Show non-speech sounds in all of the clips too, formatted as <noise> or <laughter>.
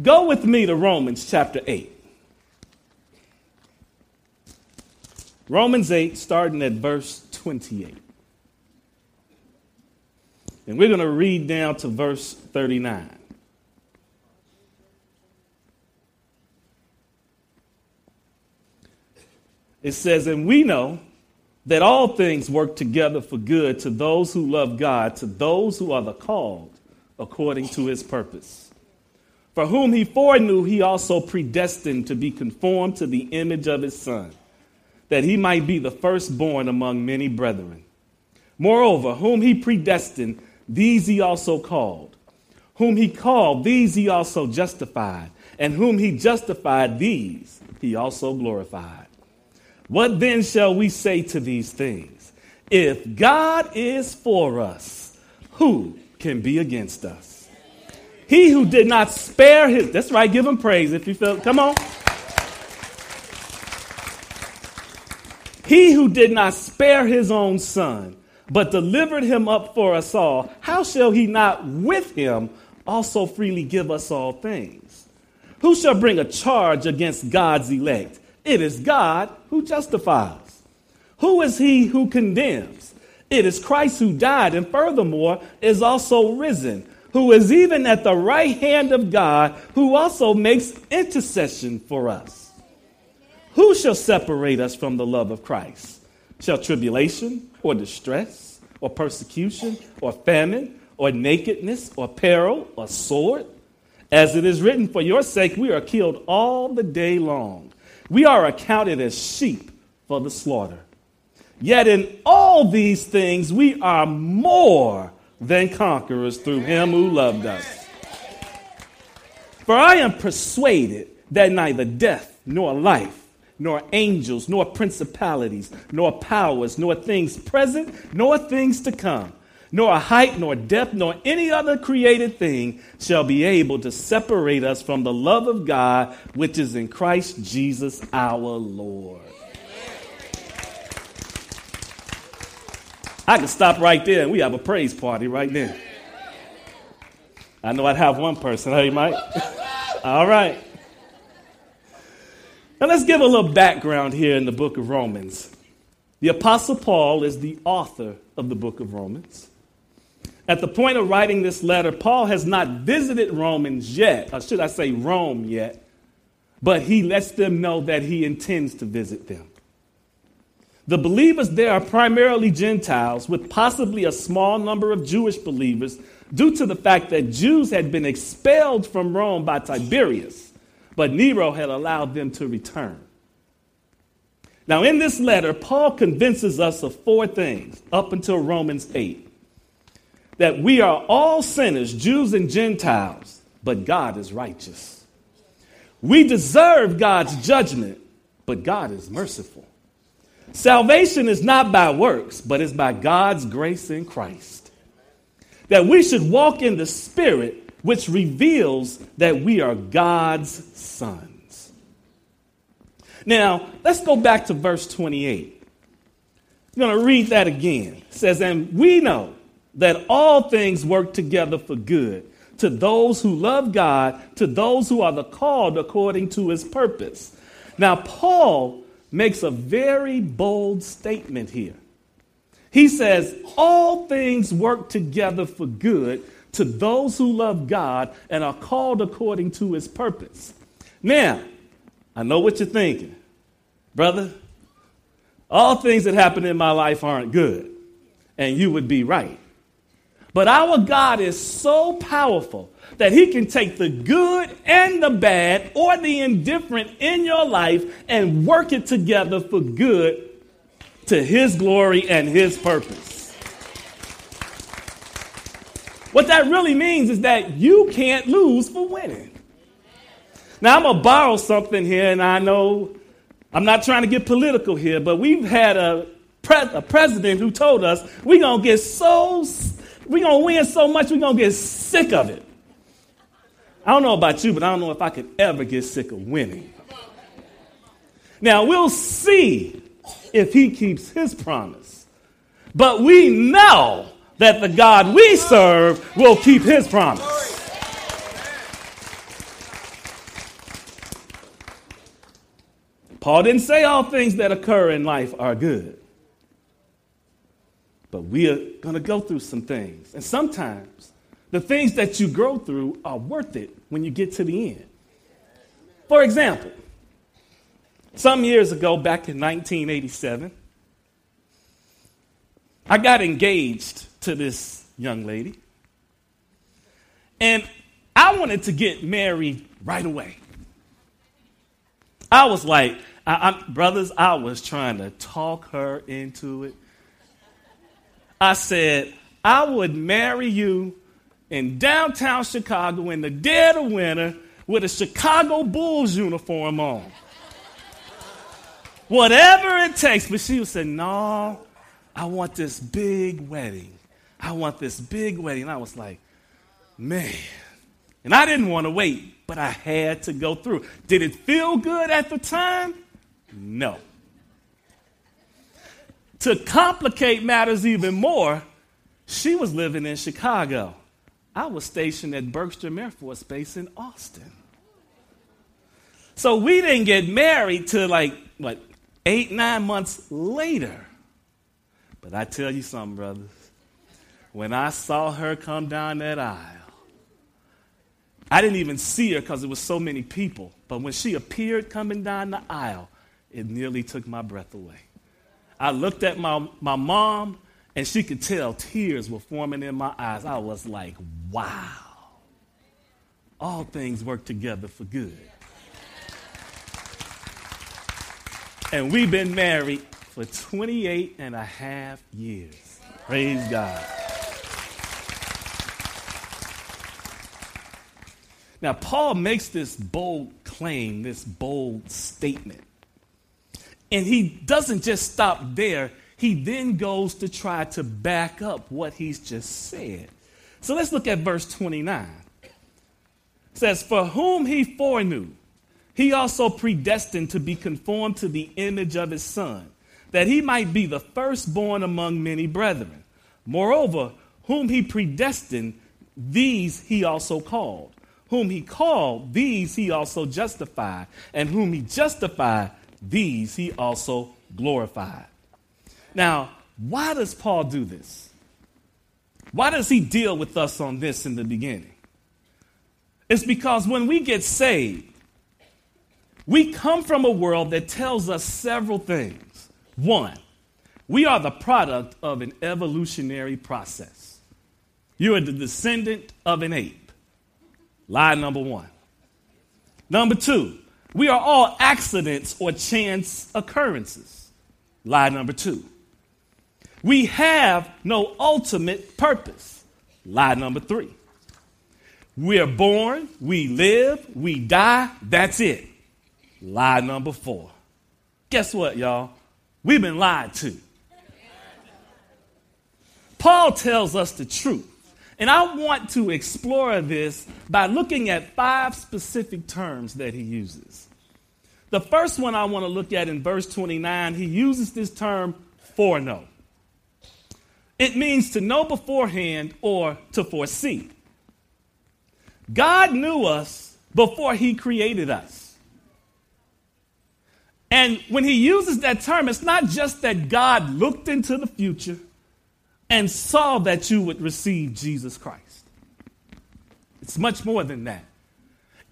Go with me to Romans chapter 8. Romans 8, starting at verse 28. And we're going to read down to verse 39. It says, And we know that all things work together for good to those who love God, to those who are the called according to his purpose. For whom he foreknew, he also predestined to be conformed to the image of his Son, that he might be the firstborn among many brethren. Moreover, whom he predestined, these he also called. Whom he called, these he also justified. And whom he justified, these he also glorified. What then shall we say to these things? If God is for us, who can be against us? He who did not spare his, that's right, give him praise if you feel, come on. He who did not spare his own son, but delivered him up for us all, how shall he not with him also freely give us all things? Who shall bring a charge against God's elect? It is God who justifies. Who is he who condemns? It is Christ who died and furthermore is also risen, who is even at the right hand of God, who also makes intercession for us. Who shall separate us from the love of Christ? Shall tribulation or distress or persecution or famine or nakedness or peril or sword? As it is written, for your sake we are killed all the day long. We are accounted as sheep for the slaughter. Yet in all these things we are more than conquerors through him who loved us. For I am persuaded that neither death nor life, nor angels, nor principalities, nor powers, nor things present, nor things to come nor height, nor depth, nor any other created thing shall be able to separate us from the love of God which is in Christ Jesus our Lord. I can stop right there and we have a praise party right there. I know I'd have one person, hey, Mike? <laughs> All right. Now let's give a little background here in the book of Romans. The Apostle Paul is the author of the book of Romans. At the point of writing this letter, Paul has not visited Romans yet, or should I say Rome yet, but he lets them know that he intends to visit them. The believers there are primarily Gentiles, with possibly a small number of Jewish believers, due to the fact that Jews had been expelled from Rome by Tiberius, but Nero had allowed them to return. Now, in this letter, Paul convinces us of four things up until Romans 8 that we are all sinners, Jews and Gentiles, but God is righteous. We deserve God's judgment, but God is merciful. Salvation is not by works, but is by God's grace in Christ. That we should walk in the Spirit, which reveals that we are God's sons. Now, let's go back to verse 28. I'm going to read that again. It says, And we know that all things work together for good to those who love God, to those who are the called according to his purpose. Now, Paul makes a very bold statement here. He says, All things work together for good to those who love God and are called according to his purpose. Now, I know what you're thinking. Brother, all things that happen in my life aren't good. And you would be right. But our God is so powerful that he can take the good and the bad or the indifferent in your life and work it together for good to his glory and his purpose. What that really means is that you can't lose for winning. Now, I'm going to borrow something here, and I know I'm not trying to get political here, but we've had a, pre- a president who told us we're going to get so we're going to win so much, we're going to get sick of it. I don't know about you, but I don't know if I could ever get sick of winning. Now, we'll see if he keeps his promise. But we know that the God we serve will keep his promise. Paul didn't say all things that occur in life are good. But we are going to go through some things. And sometimes the things that you grow through are worth it when you get to the end. For example, some years ago, back in 1987, I got engaged to this young lady. And I wanted to get married right away. I was like, I, brothers, I was trying to talk her into it. I said, I would marry you in downtown Chicago in the dead of winter with a Chicago Bulls uniform on. Whatever it takes. But she would say, No, I want this big wedding. I want this big wedding. And I was like, Man. And I didn't want to wait, but I had to go through. Did it feel good at the time? No. To complicate matters even more, she was living in Chicago. I was stationed at Bergstrom Air Force Base in Austin. So we didn't get married till like, what, eight, nine months later. But I tell you something, brothers. When I saw her come down that aisle, I didn't even see her because there was so many people. But when she appeared coming down the aisle, it nearly took my breath away. I looked at my, my mom, and she could tell tears were forming in my eyes. I was like, wow. All things work together for good. And we've been married for 28 and a half years. Praise God. Now, Paul makes this bold claim, this bold statement. And he doesn't just stop there, he then goes to try to back up what he's just said. So let's look at verse 29. It says, For whom he foreknew, he also predestined to be conformed to the image of his son, that he might be the firstborn among many brethren. Moreover, whom he predestined, these he also called. Whom he called, these he also justified. And whom he justified, these he also glorified. Now, why does Paul do this? Why does he deal with us on this in the beginning? It's because when we get saved, we come from a world that tells us several things. One, we are the product of an evolutionary process. You are the descendant of an ape. Lie number one. Number two, we are all accidents or chance occurrences. Lie number two. We have no ultimate purpose. Lie number three. We are born, we live, we die, that's it. Lie number four. Guess what, y'all? We've been lied to. Paul tells us the truth. And I want to explore this by looking at five specific terms that he uses. The first one I want to look at in verse 29, he uses this term foreknow. It means to know beforehand or to foresee. God knew us before he created us. And when he uses that term, it's not just that God looked into the future and saw that you would receive Jesus Christ. It's much more than that.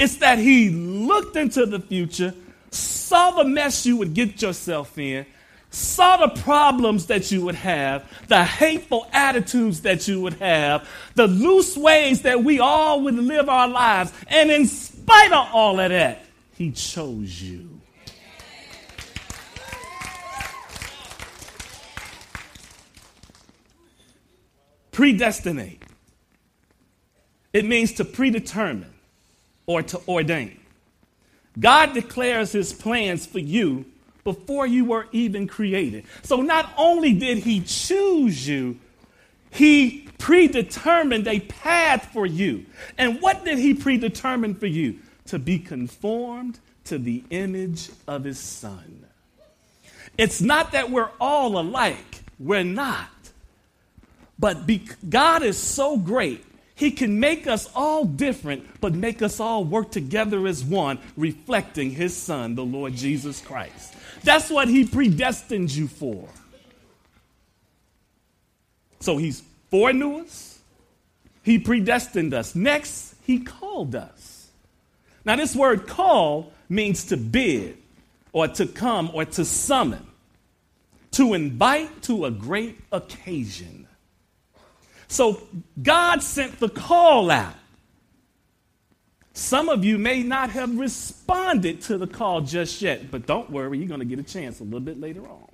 It's that he looked into the future, saw the mess you would get yourself in, saw the problems that you would have, the hateful attitudes that you would have, the loose ways that we all would live our lives. And in spite of all of that, he chose you. Predestinate. It means to predetermine or to ordain. God declares his plans for you before you were even created. So not only did he choose you, he predetermined a path for you. And what did he predetermine for you? To be conformed to the image of his son. It's not that we're all alike, we're not. But be, God is so great, He can make us all different, but make us all work together as one, reflecting His Son, the Lord Jesus Christ. That's what He predestined you for. So He's foreknew us, He predestined us. Next, He called us. Now, this word call means to bid, or to come, or to summon, to invite to a great occasion. So God sent the call out. Some of you may not have responded to the call just yet, but don't worry, you're going to get a chance a little bit later on.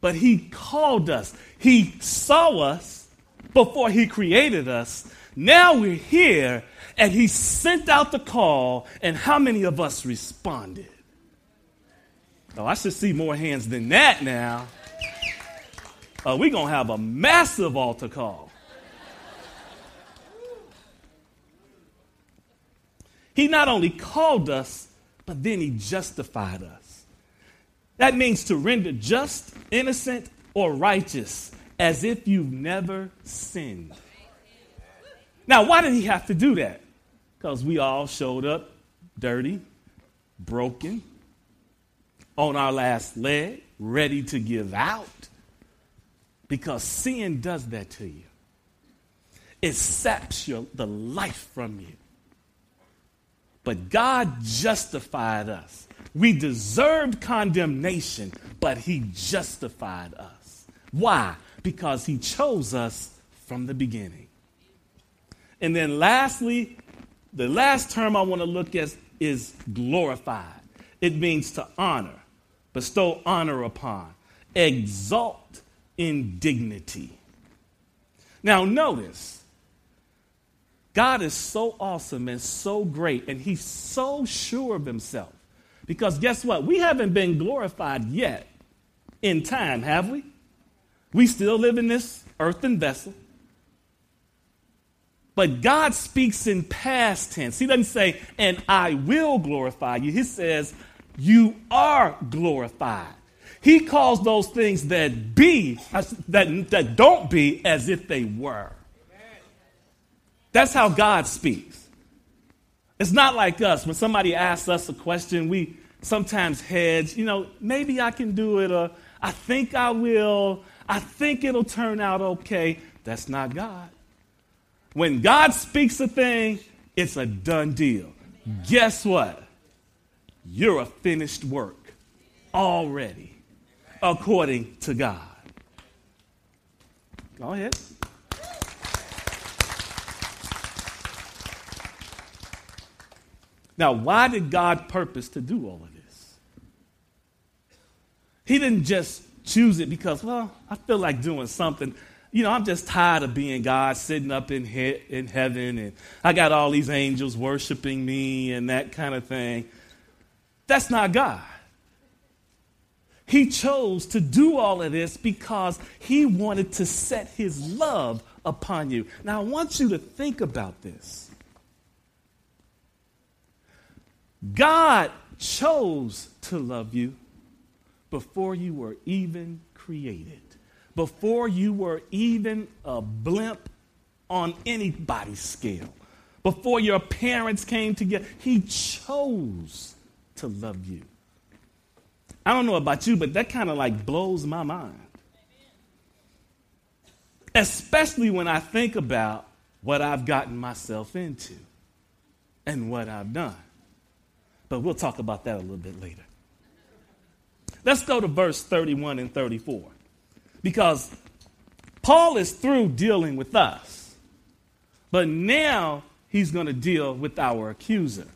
But He called us, He saw us before He created us. Now we're here, and He sent out the call, and how many of us responded? Oh, I should see more hands than that now uh, we're going to have a massive altar call. He not only called us, but then he justified us. That means to render just, innocent, or righteous as if you've never sinned. Now, why did he have to do that? Because we all showed up dirty, broken, on our last leg, ready to give out because sin does that to you. It saps your, the life from you. But God justified us. We deserved condemnation, but He justified us. Why? Because He chose us from the beginning. And then, lastly, the last term I want to look at is glorified. It means to honor, bestow honor upon, exalt, in dignity. Now, notice, God is so awesome and so great, and He's so sure of Himself. Because guess what? We haven't been glorified yet in time, have we? We still live in this earthen vessel. But God speaks in past tense. He doesn't say, and I will glorify you. He says, you are glorified. He calls those things that be, that, that don't be, as if they were. That's how God speaks. It's not like us. When somebody asks us a question, we sometimes hedge, you know, maybe I can do it, or I think I will, I think it'll turn out okay. That's not God. When God speaks a thing, it's a done deal. Guess what? You're a finished work already according to God. Go ahead. Now, why did God purpose to do all of this? He didn't just choose it because, well, I feel like doing something. You know, I'm just tired of being God sitting up in, he- in heaven and I got all these angels worshiping me and that kind of thing. That's not God. He chose to do all of this because he wanted to set his love upon you. Now, I want you to think about this. God chose to love you before you were even created, before you were even a blimp on anybody's scale, before your parents came together. He chose to love you. I don't know about you, but that kind of like blows my mind. Especially when I think about what I've gotten myself into and what I've done. But we'll talk about that a little bit later. Let's go to verse 31 and 34. Because Paul is through dealing with us, but now he's going to deal with our accuser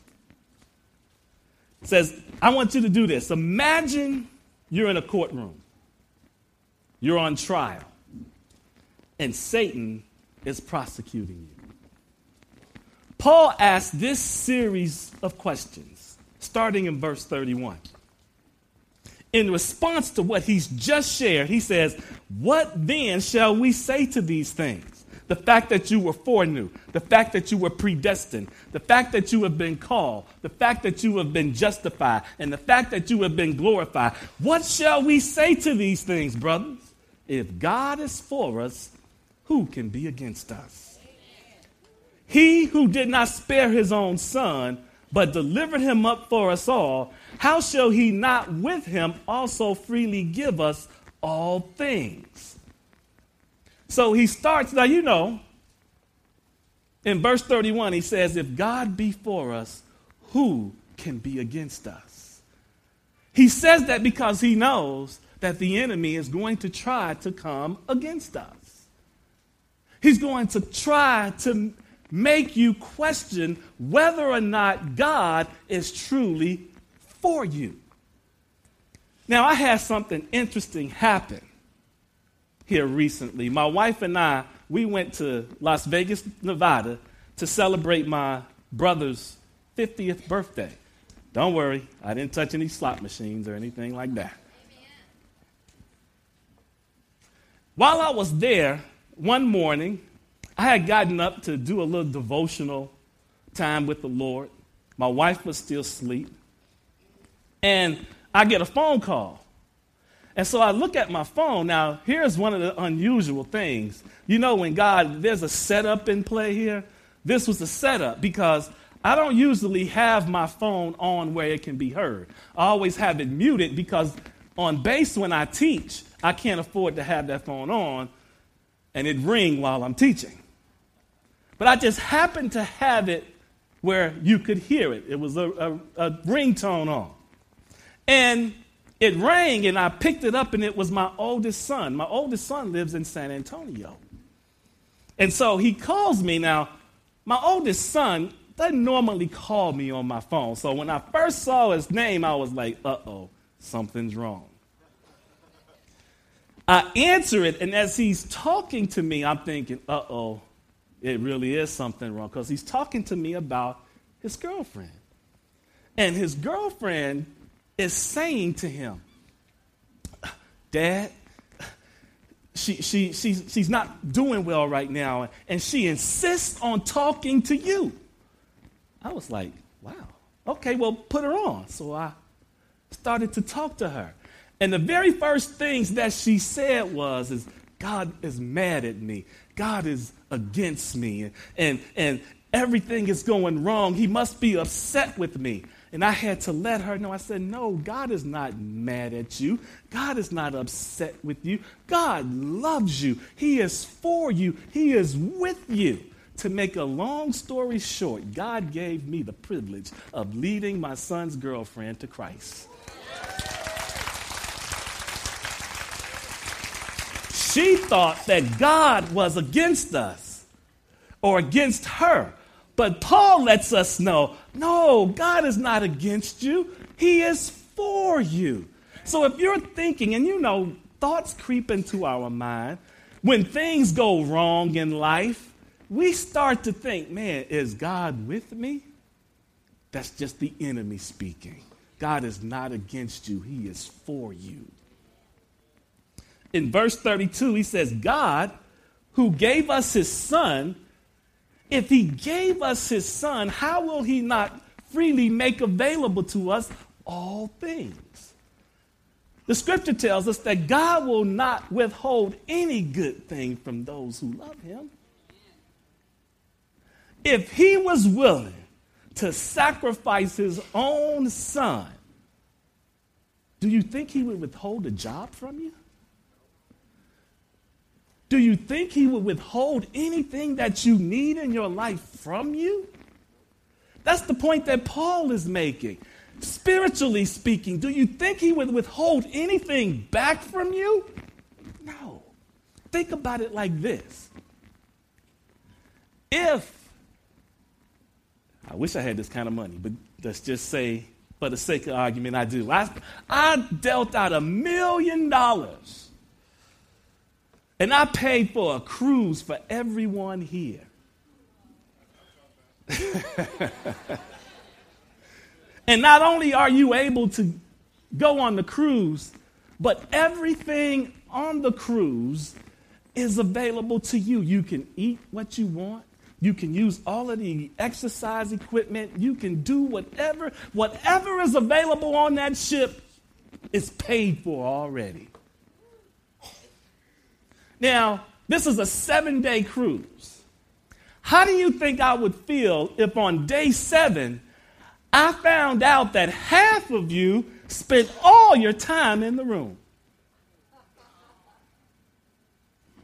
says, I want you to do this. Imagine you're in a courtroom, you're on trial, and Satan is prosecuting you. Paul asks this series of questions, starting in verse 31. In response to what he's just shared, he says, What then shall we say to these things? The fact that you were foreknew, the fact that you were predestined, the fact that you have been called, the fact that you have been justified, and the fact that you have been glorified. What shall we say to these things, brothers? If God is for us, who can be against us? He who did not spare his own son, but delivered him up for us all, how shall he not with him also freely give us all things? So he starts, now you know, in verse 31, he says, If God be for us, who can be against us? He says that because he knows that the enemy is going to try to come against us. He's going to try to make you question whether or not God is truly for you. Now, I had something interesting happen here recently. My wife and I, we went to Las Vegas, Nevada to celebrate my brother's 50th birthday. Don't worry, I didn't touch any slot machines or anything like that. While I was there, one morning, I had gotten up to do a little devotional time with the Lord. My wife was still asleep. And I get a phone call. And so I look at my phone. Now, here's one of the unusual things. You know, when God, there's a setup in play here. This was a setup because I don't usually have my phone on where it can be heard. I always have it muted because on base when I teach, I can't afford to have that phone on and it ring while I'm teaching. But I just happened to have it where you could hear it. It was a, a, a ringtone on. And it rang, and I picked it up, and it was my oldest son. My oldest son lives in San Antonio. And so he calls me. Now, my oldest son doesn't normally call me on my phone. So when I first saw his name, I was like, uh oh, something's wrong. I answer it, and as he's talking to me, I'm thinking, uh oh, it really is something wrong because he's talking to me about his girlfriend. And his girlfriend is saying to him, Dad, she, she, she's, she's not doing well right now, and she insists on talking to you. I was like, wow, okay, well, put her on. So I started to talk to her. And the very first things that she said was, is, God is mad at me. God is against me. And, and everything is going wrong. He must be upset with me. And I had to let her know. I said, No, God is not mad at you. God is not upset with you. God loves you. He is for you. He is with you. To make a long story short, God gave me the privilege of leading my son's girlfriend to Christ. She thought that God was against us or against her. But Paul lets us know no, God is not against you, He is for you. So if you're thinking, and you know, thoughts creep into our mind, when things go wrong in life, we start to think, man, is God with me? That's just the enemy speaking. God is not against you, He is for you. In verse 32, he says, God, who gave us His Son, if he gave us his son, how will he not freely make available to us all things? The scripture tells us that God will not withhold any good thing from those who love him. If he was willing to sacrifice his own son, do you think he would withhold a job from you? Do you think he would withhold anything that you need in your life from you? That's the point that Paul is making. Spiritually speaking, do you think he would withhold anything back from you? No. Think about it like this. If, I wish I had this kind of money, but let's just say, for the sake of argument, I do. I, I dealt out a million dollars and I paid for a cruise for everyone here. <laughs> and not only are you able to go on the cruise, but everything on the cruise is available to you. You can eat what you want. You can use all of the exercise equipment. You can do whatever. Whatever is available on that ship is paid for already. Now, This is a seven day cruise. How do you think I would feel if on day seven I found out that half of you spent all your time in the room?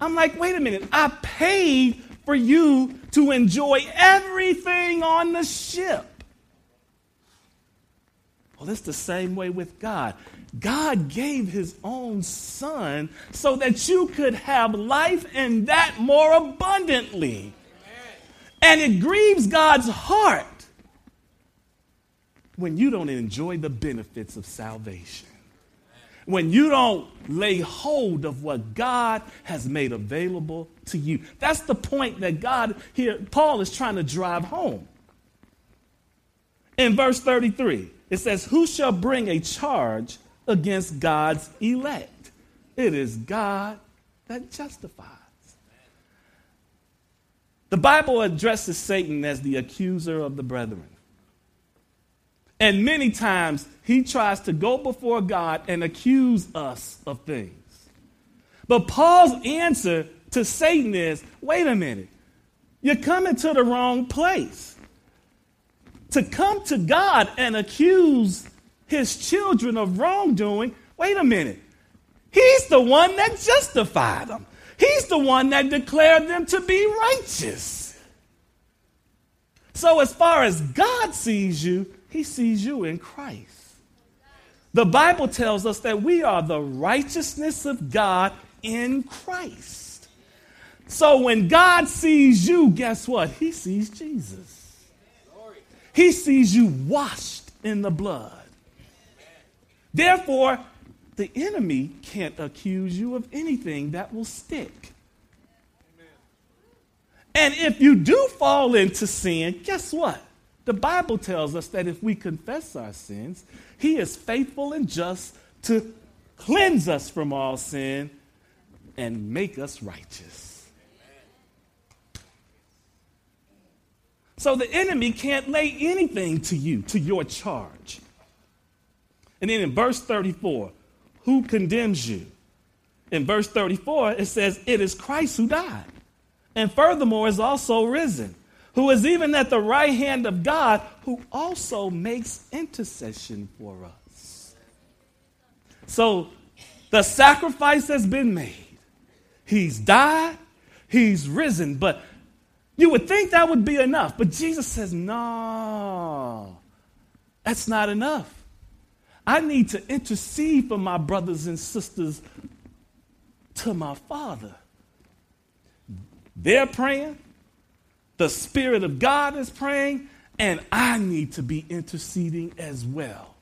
I'm like, wait a minute, I paid for you to enjoy everything on the ship. Well, it's the same way with God. God gave his own son so that you could have life and that more abundantly. And it grieves God's heart when you don't enjoy the benefits of salvation. When you don't lay hold of what God has made available to you. That's the point that God here, Paul is trying to drive home. In verse 33, it says, Who shall bring a charge against God's elect? It is God that justifies. The Bible addresses Satan as the accuser of the brethren. And many times he tries to go before God and accuse us of things. But Paul's answer to Satan is wait a minute, you're coming to the wrong place. To come to God and accuse his children of wrongdoing, wait a minute. He's the one that justified them. He's the one that declared them to be righteous. So, as far as God sees you, he sees you in Christ. The Bible tells us that we are the righteousness of God in Christ. So when God sees you, guess what? He sees Jesus. He sees you washed in the blood. Therefore, the enemy can't accuse you of anything that will stick. And if you do fall into sin, guess what? The Bible tells us that if we confess our sins, He is faithful and just to cleanse us from all sin and make us righteous. So the enemy can't lay anything to you, to your charge. And then in verse 34, who condemns you? In verse 34, it says, It is Christ who died, and furthermore is also risen who is even at the right hand of God, who also makes intercession for us. So the sacrifice has been made. He's died, he's risen, but you would think that would be enough. But Jesus says, no, that's not enough. I need to intercede for my brothers and sisters to my Father. They're praying, the Spirit of God is praying, and I need to be interceding as well.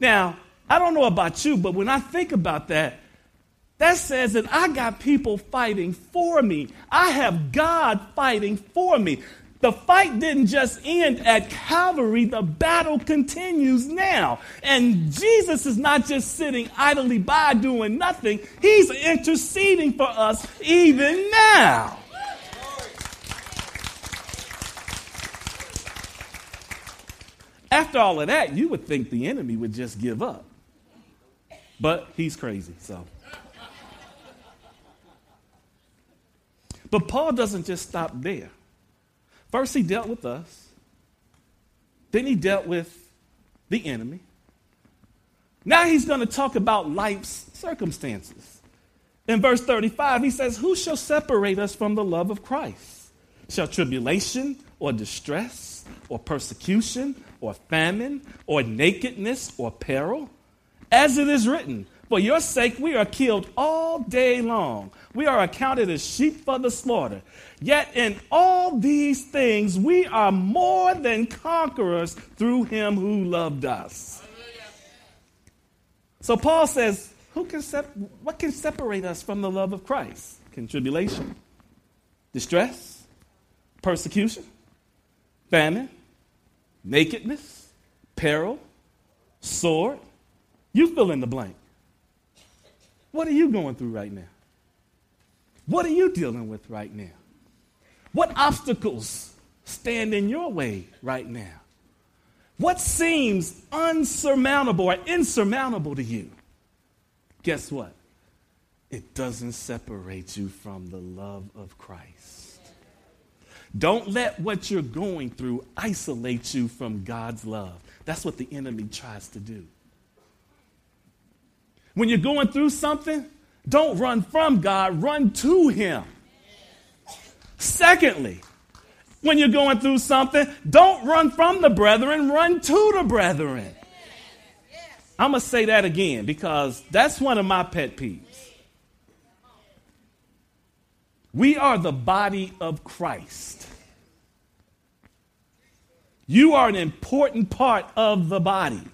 Now, I don't know about you, but when I think about that, that says that I got people fighting for me. I have God fighting for me. The fight didn't just end at Calvary, the battle continues now. And Jesus is not just sitting idly by doing nothing, He's interceding for us even now. After all of that, you would think the enemy would just give up. But he's crazy, so. But Paul doesn't just stop there. First, he dealt with us, then, he dealt with the enemy. Now, he's going to talk about life's circumstances. In verse 35, he says, Who shall separate us from the love of Christ? Shall tribulation or distress or persecution or famine or nakedness or peril? As it is written, For your sake we are killed all day long. We are accounted as sheep for the slaughter. Yet in all these things we are more than conquerors through him who loved us. So Paul says, who can sep- what can separate us from the love of Christ? Can tribulation, distress, persecution, famine, nakedness, peril, sword. You fill in the blank. What are you going through right now? What are you dealing with right now? What obstacles stand in your way right now? What seems unsurmountable or insurmountable to you? Guess what? it doesn't separate you from the love of Christ. Don't let what you're going through isolate you from God's love. That's what the enemy tries to do. When you're going through something, don't run from God, run to Him. Secondly, when you're going through something, don't run from the brethren, run to the brethren. I'm going to say that again because that's one of my pet peeves. We are the body of Christ. You are an important part of the body.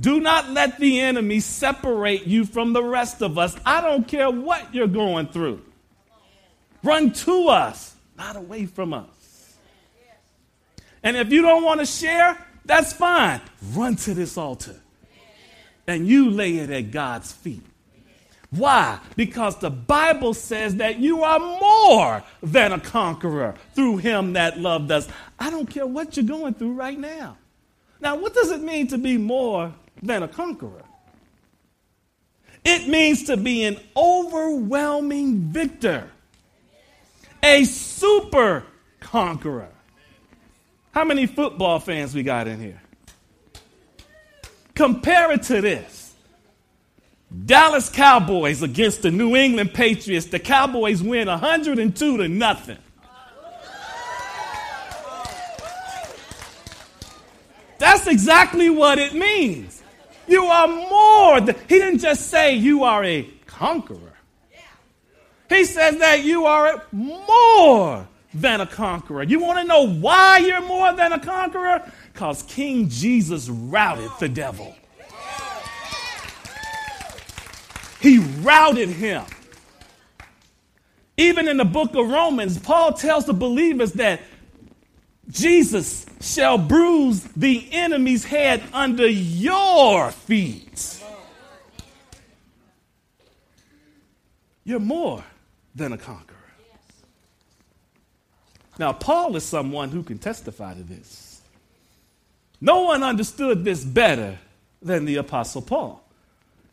Do not let the enemy separate you from the rest of us. I don't care what you're going through. Run to us, not away from us. And if you don't want to share, that's fine. Run to this altar and you lay it at God's feet. Why? Because the Bible says that you are more than a conqueror through him that loved us. I don't care what you're going through right now. Now, what does it mean to be more than a conqueror? It means to be an overwhelming victor, a super conqueror. How many football fans we got in here? Compare it to this. Dallas Cowboys against the New England Patriots. The Cowboys win 102 to nothing. That's exactly what it means. You are more than, he didn't just say you are a conqueror. He says that you are more than a conqueror. You want to know why you're more than a conqueror? Because King Jesus routed the devil. He routed him. Even in the book of Romans, Paul tells the believers that Jesus shall bruise the enemy's head under your feet. You're more than a conqueror. Now, Paul is someone who can testify to this. No one understood this better than the Apostle Paul.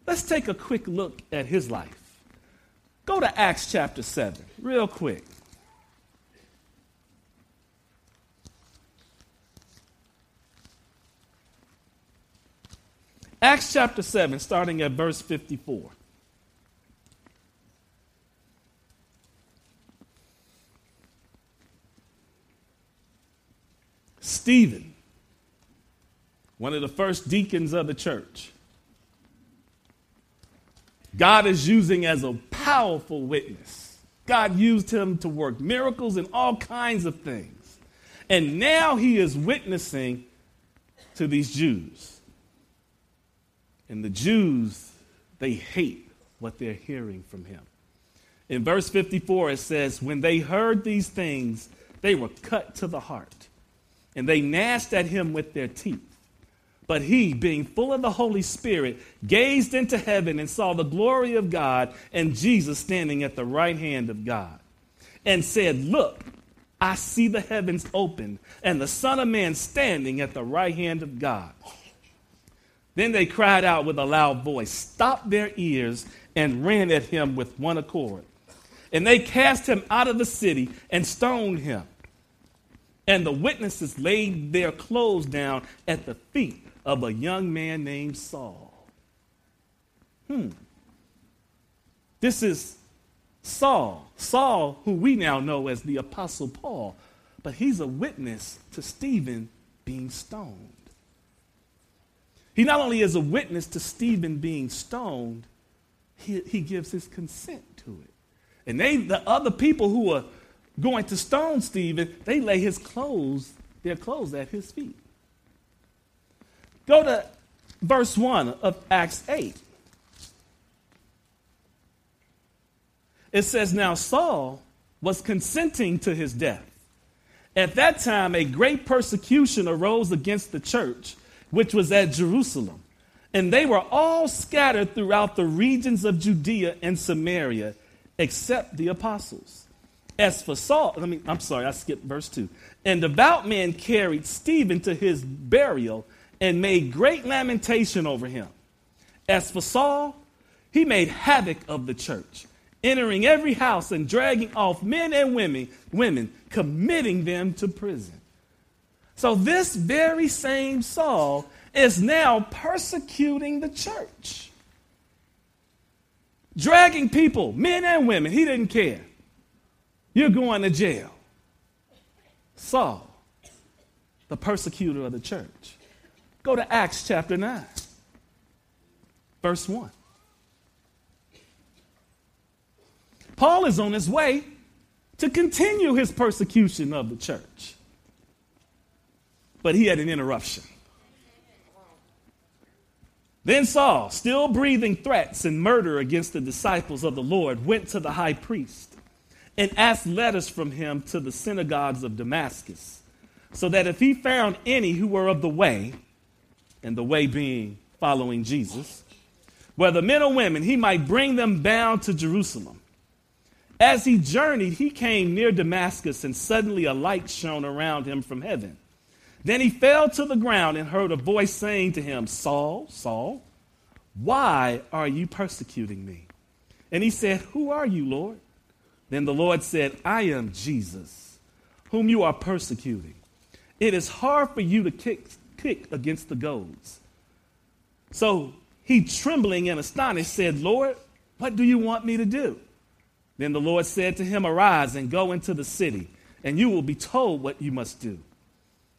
Let's take a quick look at his life. Go to Acts chapter 7, real quick. Acts chapter 7, starting at verse 54. Stephen, one of the first deacons of the church, God is using as a powerful witness. God used him to work miracles and all kinds of things. And now he is witnessing to these Jews. And the Jews, they hate what they're hearing from him. In verse 54, it says, When they heard these things, they were cut to the heart, and they gnashed at him with their teeth. But he, being full of the Holy Spirit, gazed into heaven and saw the glory of God and Jesus standing at the right hand of God, and said, Look, I see the heavens open, and the Son of Man standing at the right hand of God. Then they cried out with a loud voice, stopped their ears, and ran at him with one accord. And they cast him out of the city and stoned him. And the witnesses laid their clothes down at the feet of a young man named Saul. Hmm. This is Saul. Saul, who we now know as the Apostle Paul, but he's a witness to Stephen being stoned. He not only is a witness to Stephen being stoned, he, he gives his consent to it. And they, the other people who are going to stone Stephen, they lay his clothes, their clothes at his feet. Go to verse 1 of Acts 8. It says, Now Saul was consenting to his death. At that time, a great persecution arose against the church, which was at Jerusalem. And they were all scattered throughout the regions of Judea and Samaria, except the apostles. As for Saul, I mean, I'm sorry, I skipped verse 2. And devout men carried Stephen to his burial and made great lamentation over him. As for Saul, He made havoc of the church, entering every house and dragging off men and women, women, committing them to prison. So this very same Saul is now persecuting the church. Dragging people, men and women, he didn't care. You're going to jail. Saul, the persecutor of the church. Go to Acts chapter 9, verse 1. Paul is on his way to continue his persecution of the church. But he had an interruption. Then Saul, still breathing threats and murder against the disciples of the Lord, went to the high priest and asked letters from him to the synagogues of Damascus, so that if he found any who were of the way, and the way being following Jesus, whether men or women, he might bring them bound to Jerusalem. As he journeyed, he came near Damascus, and suddenly a light shone around him from heaven. Then he fell to the ground and heard a voice saying to him, Saul, Saul, why are you persecuting me? And he said, Who are you, Lord? Then the Lord said, I am Jesus, whom you are persecuting. It is hard for you to kick, kick against the goads. So he, trembling and astonished, said, Lord, what do you want me to do? Then the Lord said to him, Arise and go into the city, and you will be told what you must do.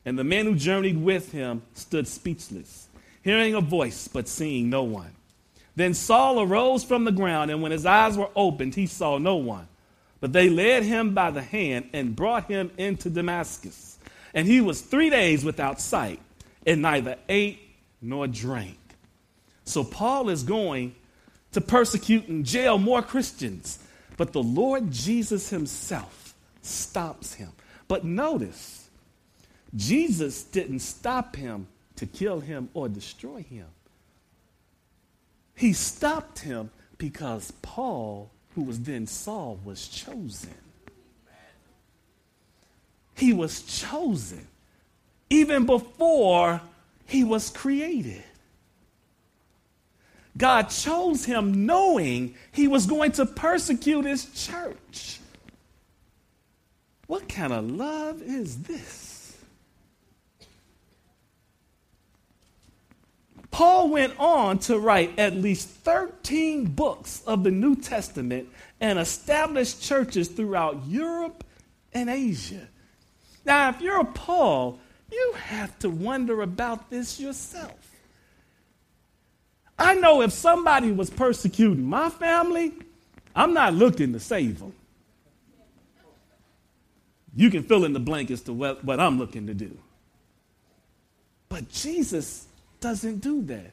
And the men who journeyed with him stood speechless, hearing a voice, but seeing no one. Then Saul arose from the ground, and when his eyes were opened, he saw no one. But they led him by the hand and brought him into Damascus. And he was three days without sight, and neither ate nor drank. So Paul is going to persecute and jail more Christians but the Lord Jesus himself stops him. But notice, Jesus didn't stop him to kill him or destroy him. He stopped him because Paul, who was then Saul, was chosen. He was chosen even before he was created. God chose him knowing he was going to persecute his church. What kind of love is this? Paul went on to write at least 13 books of the New Testament and establish churches throughout Europe and Asia. Now, if you're a Paul, you have to wonder about this yourself. I know if somebody was persecuting my family, I'm not looking to save them. You can fill in the blank as to what, what I'm looking to do. But Jesus doesn't do that.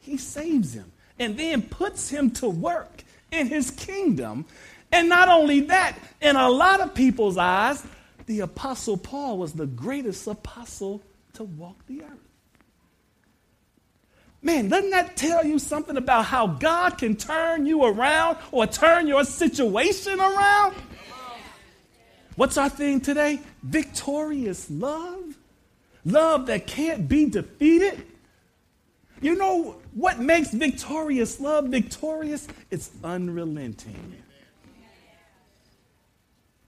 He saves him and then puts him to work in his kingdom. And not only that, in a lot of people's eyes, the Apostle Paul was the greatest apostle to walk the earth. Man, doesn't that tell you something about how God can turn you around or turn your situation around? What's our theme today? Victorious love. Love that can't be defeated. You know what makes victorious love victorious? It's unrelenting.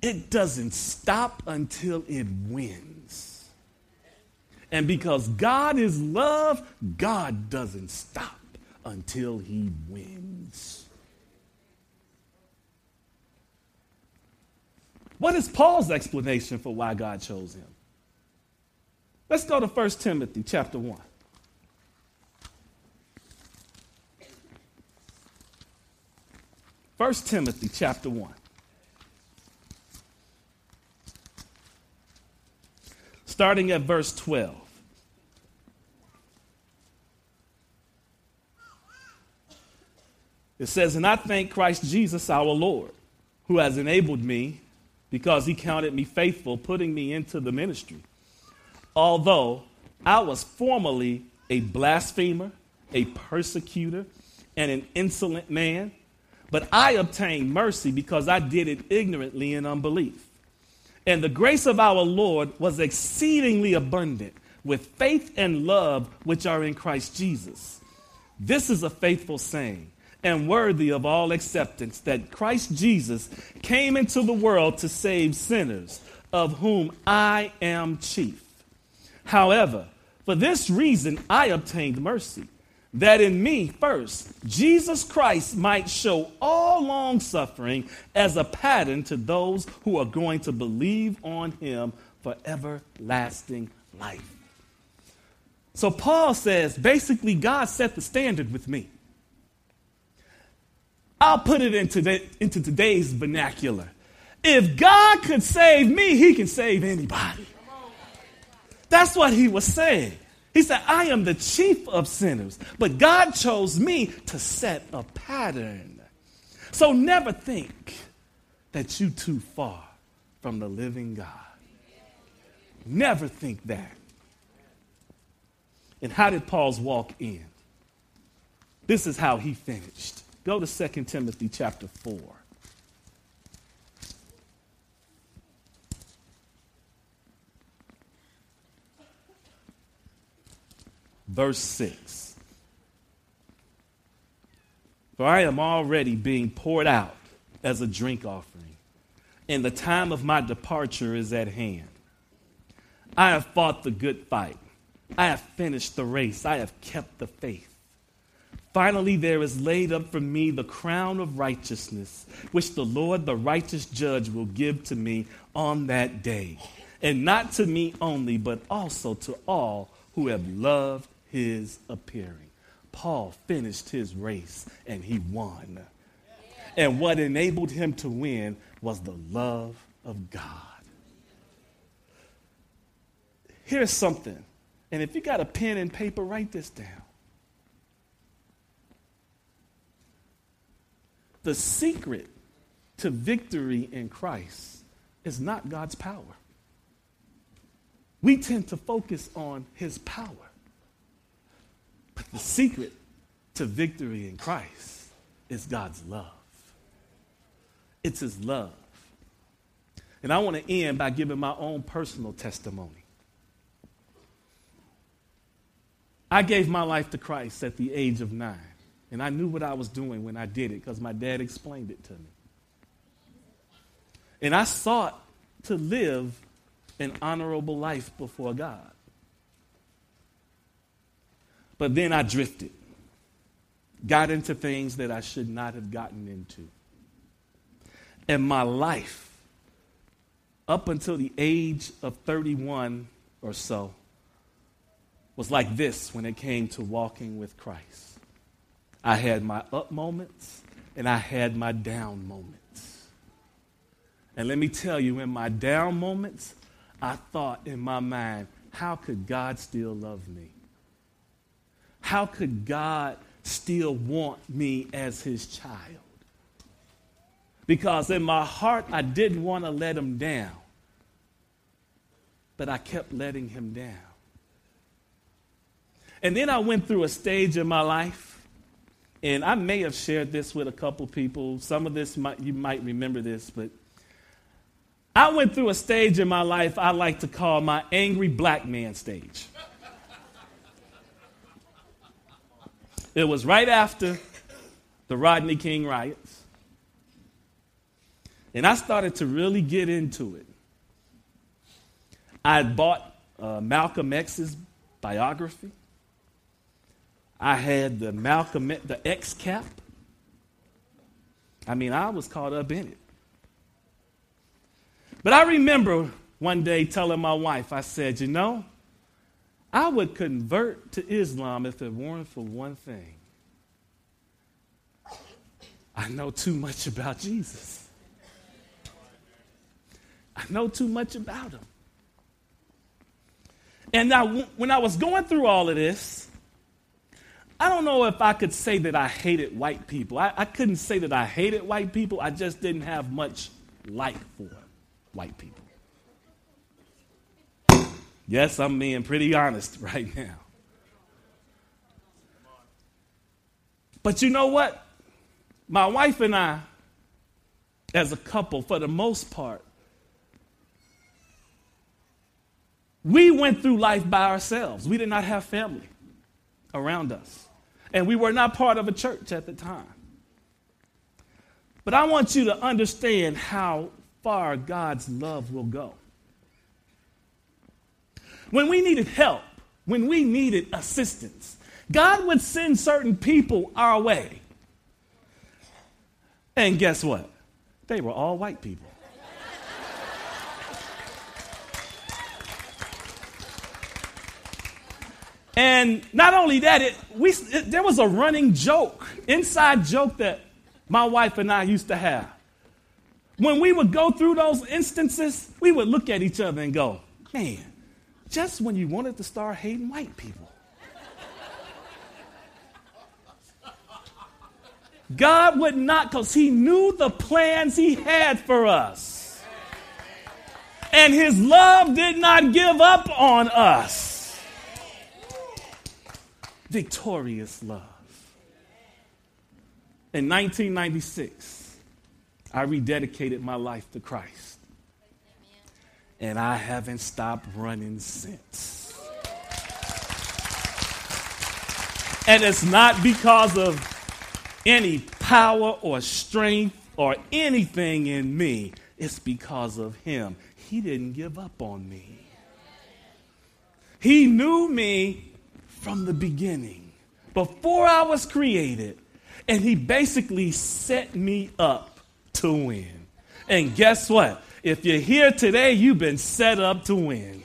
It doesn't stop until it wins. And because God is love, God doesn't stop until he wins. What is Paul's explanation for why God chose him? Let's go to 1 Timothy chapter 1. First Timothy chapter 1. starting at verse 12. It says, And I thank Christ Jesus our Lord, who has enabled me, because he counted me faithful, putting me into the ministry. Although I was formerly a blasphemer, a persecutor, and an insolent man, but I obtained mercy because I did it ignorantly in unbelief. And the grace of our Lord was exceedingly abundant with faith and love which are in Christ Jesus. This is a faithful saying, and worthy of all acceptance that Christ Jesus came into the world to save sinners, of whom I am chief. However, for this reason I obtained mercy, that in me first Jesus Christ might show all long suffering as a pattern to those who are going to believe on him for everlasting life. So Paul says basically, God set the standard with me. I'll put it into, the, into today's vernacular. If God could save me, he can save anybody. That's what he was saying. He said, I am the chief of sinners, but God chose me to set a pattern. So never think that you're too far from the living God. Never think that. And how did Paul's walk end? This is how he finished. Go to 2 Timothy chapter 4. Verse 6. For I am already being poured out as a drink offering, and the time of my departure is at hand. I have fought the good fight. I have finished the race. I have kept the faith. Finally, there is laid up for me the crown of righteousness, which the Lord, the righteous judge, will give to me on that day. And not to me only, but also to all who have loved his appearing. Paul finished his race and he won. And what enabled him to win was the love of God. Here's something, and if you got a pen and paper, write this down. The secret to victory in Christ is not God's power. We tend to focus on his power. But the secret to victory in Christ is God's love. It's his love. And I want to end by giving my own personal testimony. I gave my life to Christ at the age of nine, and I knew what I was doing when I did it because my dad explained it to me. And I sought to live an honorable life before God. But then I drifted, got into things that I should not have gotten into. And my life, up until the age of 31 or so, was like this when it came to walking with Christ. I had my up moments and I had my down moments. And let me tell you, in my down moments, I thought in my mind, how could God still love me? How could God still want me as his child? Because in my heart, I didn't want to let him down, but I kept letting him down. And then I went through a stage in my life, and I may have shared this with a couple people. Some of this might, you might remember this, but I went through a stage in my life I like to call my angry black man stage. It was right after the Rodney King riots. And I started to really get into it. I had bought uh, Malcolm X's biography. I had the Malcolm, the X cap. I mean, I was caught up in it. But I remember one day telling my wife, I said, you know, I would convert to Islam if it weren't for one thing. I know too much about Jesus. I know too much about him. And now, when I was going through all of this, I don't know if I could say that I hated white people. I, I couldn't say that I hated white people. I just didn't have much like for white people. Yes, I'm being pretty honest <laughs> right now. But you know what? My wife and I, as a couple, for the most part, we went through life by ourselves. We did not have family around us. And we were not part of a church at the time. But I want you to understand how far God's love will go. When we needed help, when we needed assistance, God would send certain people our way. And guess what? They were all white people. And not only that, it, we, it, there was a running joke, inside joke that my wife and I used to have. When we would go through those instances, we would look at each other and go, man, just when you wanted to start hating white people. God would not, because He knew the plans He had for us. And His love did not give up on us. Victorious love. In 1996, I rededicated my life to Christ. And I haven't stopped running since. And it's not because of any power or strength or anything in me. It's because of Him. He didn't give up on me. He knew me from the beginning, before I was created. And He basically set me up to win. And guess what? If you're here today, you've been set up to win.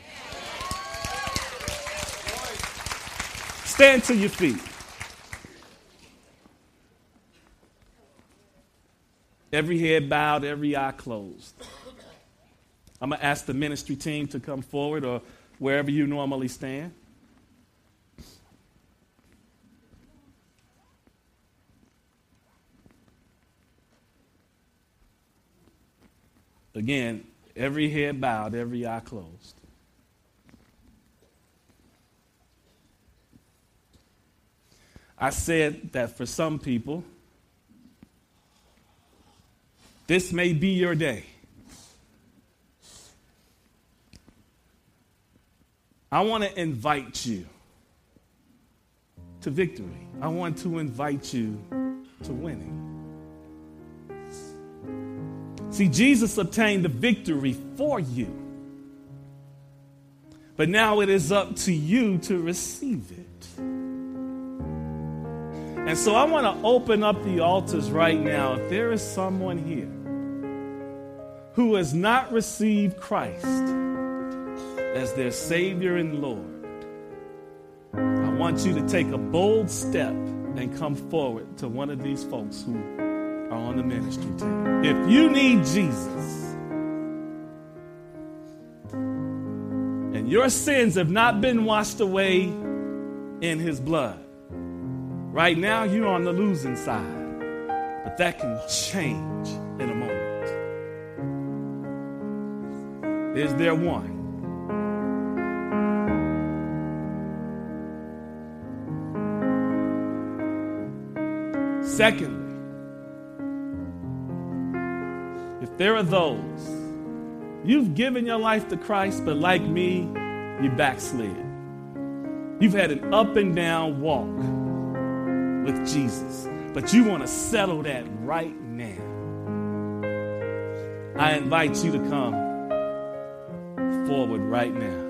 Stand to your feet. Every head bowed, every eye closed. I'm going to ask the ministry team to come forward or wherever you normally stand. Again, every head bowed, every eye closed. I said that for some people, this may be your day. I want to invite you to victory. I want to invite you to winning. See, Jesus obtained the victory for you. But now it is up to you to receive it. And so I want to open up the altars right now. If there is someone here who has not received Christ as their Savior and Lord, I want you to take a bold step and come forward to one of these folks who on the ministry team. If you need Jesus and your sins have not been washed away in His blood, right now you're on the losing side, but that can change in a moment. Is there one? Secondly, if there are those, you've given your life to Christ, but like me, you backslid. You've had an up and down walk with Jesus, but you want to settle that right now. I invite you to come forward right now.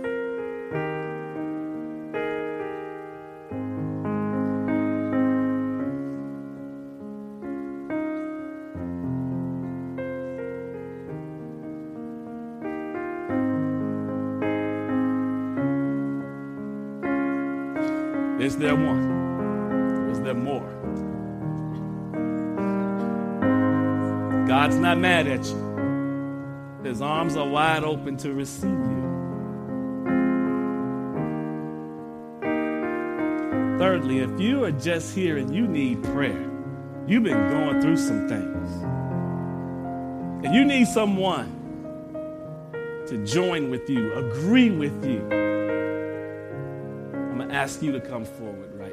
Not mad at you. His arms are wide open to receive you. Thirdly, if you are just here and you need prayer, you've been going through some things, and you need someone to join with you, agree with you, I'm going to ask you to come forward right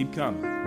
Keep coming.